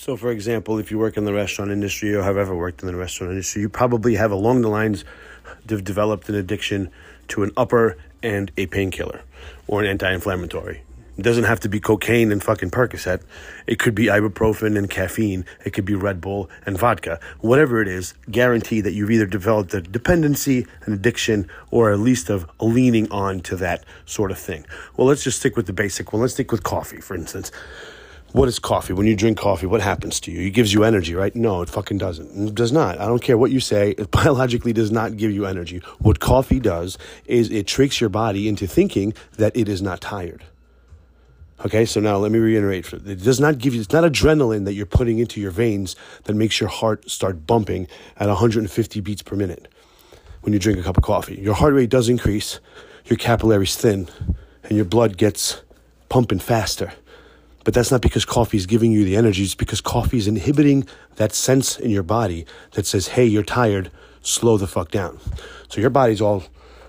So, for example, if you work in the restaurant industry or have ever worked in the restaurant industry, you probably have along the lines de- developed an addiction to an upper and a painkiller or an anti inflammatory. It doesn't have to be cocaine and fucking Percocet. It could be ibuprofen and caffeine. It could be Red Bull and vodka. Whatever it is, guarantee that you've either developed a dependency, an addiction, or at least of a leaning on to that sort of thing. Well, let's just stick with the basic one. Let's stick with coffee, for instance. What is coffee? When you drink coffee, what happens to you? It gives you energy, right? No, it fucking doesn't. It does not. I don't care what you say. It biologically does not give you energy. What coffee does is it tricks your body into thinking that it is not tired. Okay, so now let me reiterate. It does not give you, it's not adrenaline that you're putting into your veins that makes your heart start bumping at 150 beats per minute when you drink a cup of coffee. Your heart rate does increase, your capillaries thin, and your blood gets pumping faster. But that's not because coffee is giving you the energy, it's because coffee is inhibiting that sense in your body that says, hey, you're tired, slow the fuck down. So your body's all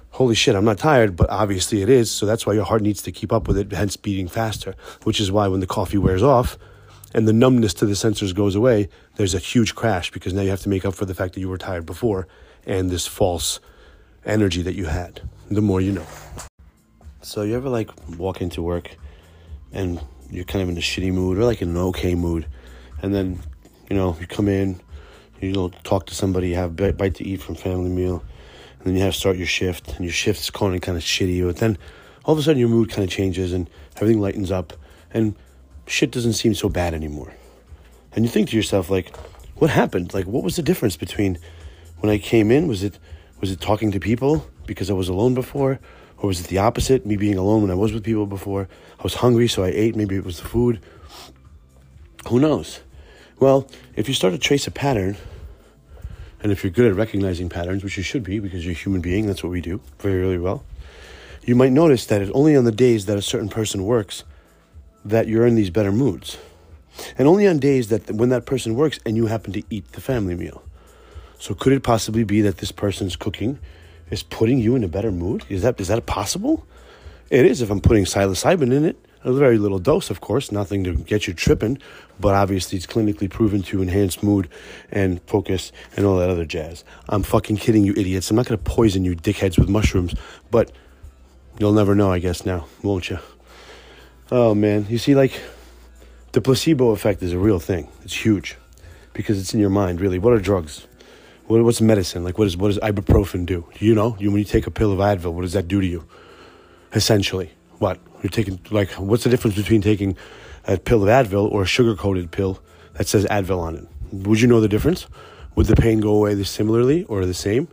holy shit, I'm not tired, but obviously it is. So that's why your heart needs to keep up with it, hence beating faster, which is why when the coffee wears off and the numbness to the sensors goes away, there's a huge crash because now you have to make up for the fact that you were tired before and this false energy that you had. The more you know. So you ever like walk into work and you're kind of in a shitty mood or like in an okay mood, and then you know you come in, you know talk to somebody, you have a bite to eat from family meal, and then you have to start your shift, and your shift's going kind of shitty. But then all of a sudden your mood kind of changes and everything lightens up, and shit doesn't seem so bad anymore. And you think to yourself, like, what happened? Like, what was the difference between when I came in? Was it was it talking to people because I was alone before, or was it the opposite? Me being alone when I was with people before. I was hungry, so I ate. Maybe it was the food. Who knows? Well, if you start to trace a pattern and if you're good at recognizing patterns, which you should be because you're a human being, that's what we do very, really well, you might notice that it's only on the days that a certain person works that you're in these better moods. And only on days that when that person works and you happen to eat the family meal. So could it possibly be that this person's cooking is putting you in a better mood? Is that is that possible? It is if I'm putting psilocybin in it. A very little dose, of course, nothing to get you tripping, but obviously it's clinically proven to enhance mood and focus and all that other jazz. I'm fucking kidding you, idiots. I'm not to poison you dickheads with mushrooms, but you'll never know, I guess, now, won't you? Oh, man. You see, like, the placebo effect is a real thing. It's huge because it's in your mind, really. What are drugs? What, what's medicine? Like, what, is, what does ibuprofen do? You know, you, when you take a pill of Advil, what does that do to you? Essentially, what? You're taking, like, what's the difference between taking a pill of Advil or a sugar coated pill that says Advil on it? Would you know the difference? Would the pain go away similarly or the same?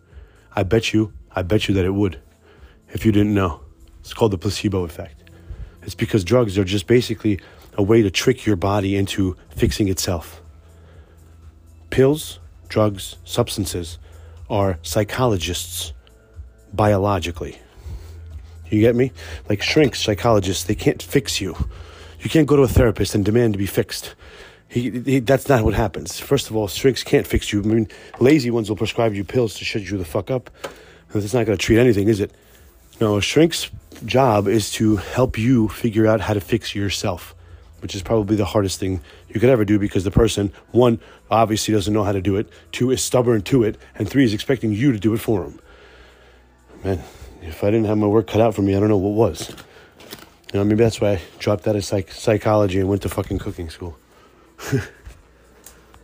I bet you, I bet you that it would if you didn't know. It's called the placebo effect. It's because drugs are just basically a way to trick your body into fixing itself. Pills, drugs, substances are psychologists biologically. You get me? Like shrinks, psychologists, they can't fix you. You can't go to a therapist and demand to be fixed. He, he, that's not what happens. First of all, shrinks can't fix you. I mean, lazy ones will prescribe you pills to shut you the fuck up. It's not going to treat anything, is it? No, a shrink's job is to help you figure out how to fix yourself, which is probably the hardest thing you could ever do because the person, one, obviously doesn't know how to do it, two, is stubborn to it, and three, is expecting you to do it for him. Man, if I didn't have my work cut out for me, I don't know what was. You know, maybe that's why I dropped out of psych- psychology and went to fucking cooking school.